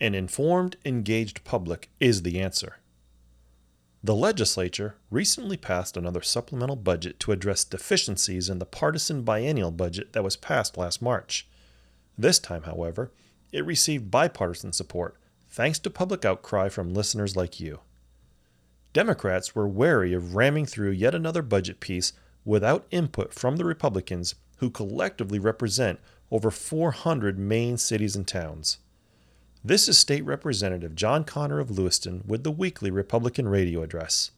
An informed, engaged public is the answer. The legislature recently passed another supplemental budget to address deficiencies in the partisan biennial budget that was passed last March. This time, however, it received bipartisan support thanks to public outcry from listeners like you. Democrats were wary of ramming through yet another budget piece without input from the Republicans, who collectively represent over 400 Maine cities and towns. This is State Representative John Connor of Lewiston with the weekly Republican radio address.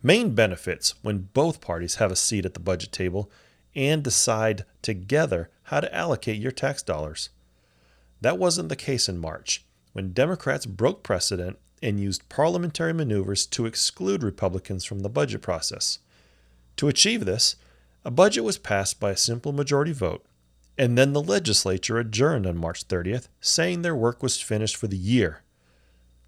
Maine benefits when both parties have a seat at the budget table and decide together how to allocate your tax dollars. That wasn't the case in March, when Democrats broke precedent and used parliamentary maneuvers to exclude Republicans from the budget process. To achieve this, a budget was passed by a simple majority vote, and then the legislature adjourned on March 30th, saying their work was finished for the year.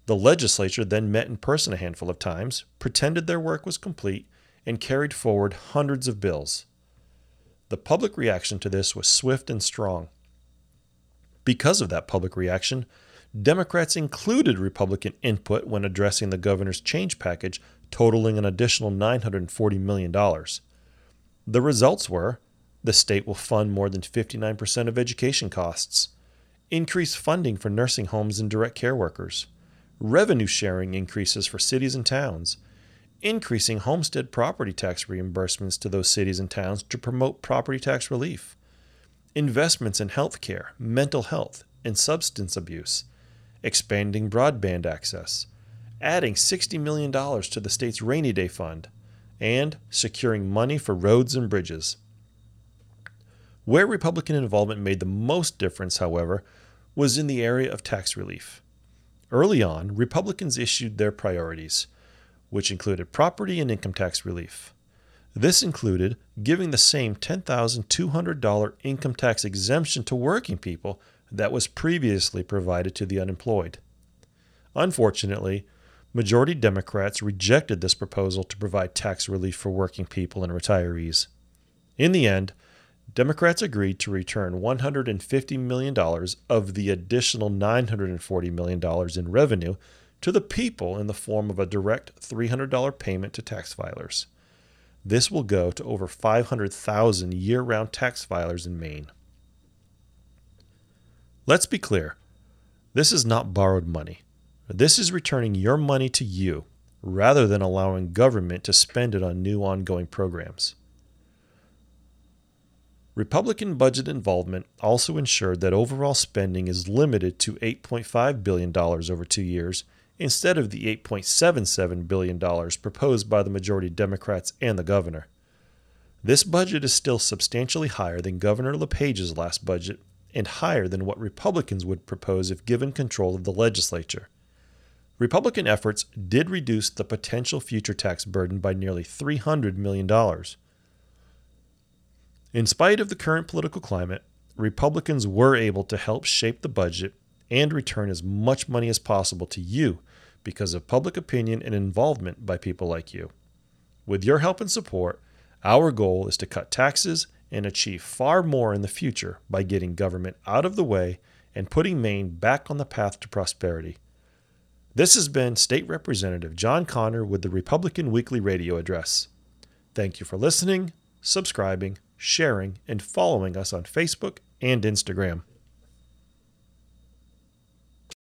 The legislature then met in person a handful of times, pretended their work was complete, and carried forward hundreds of bills. The public reaction to this was swift and strong. Because of that public reaction, Democrats included Republican input when addressing the governor's change package, totaling an additional $940 million. The results were the state will fund more than 59% of education costs, increase funding for nursing homes and direct care workers, revenue sharing increases for cities and towns, increasing homestead property tax reimbursements to those cities and towns to promote property tax relief, investments in health care, mental health, and substance abuse, expanding broadband access, adding $60 million to the state's rainy day fund, and securing money for roads and bridges. Where Republican involvement made the most difference, however, was in the area of tax relief. Early on, Republicans issued their priorities, which included property and income tax relief. This included giving the same $10,200 income tax exemption to working people that was previously provided to the unemployed. Unfortunately, majority Democrats rejected this proposal to provide tax relief for working people and retirees. In the end, Democrats agreed to return $150 million of the additional $940 million in revenue to the people in the form of a direct $300 payment to tax filers. This will go to over 500,000 year round tax filers in Maine. Let's be clear this is not borrowed money. This is returning your money to you rather than allowing government to spend it on new ongoing programs. Republican budget involvement also ensured that overall spending is limited to $8.5 billion over two years instead of the $8.77 billion proposed by the majority Democrats and the governor. This budget is still substantially higher than Governor LePage's last budget and higher than what Republicans would propose if given control of the legislature. Republican efforts did reduce the potential future tax burden by nearly $300 million. In spite of the current political climate, Republicans were able to help shape the budget and return as much money as possible to you because of public opinion and involvement by people like you. With your help and support, our goal is to cut taxes and achieve far more in the future by getting government out of the way and putting Maine back on the path to prosperity. This has been State Representative John Connor with the Republican Weekly Radio Address. Thank you for listening, subscribing, sharing, and following us on Facebook and Instagram.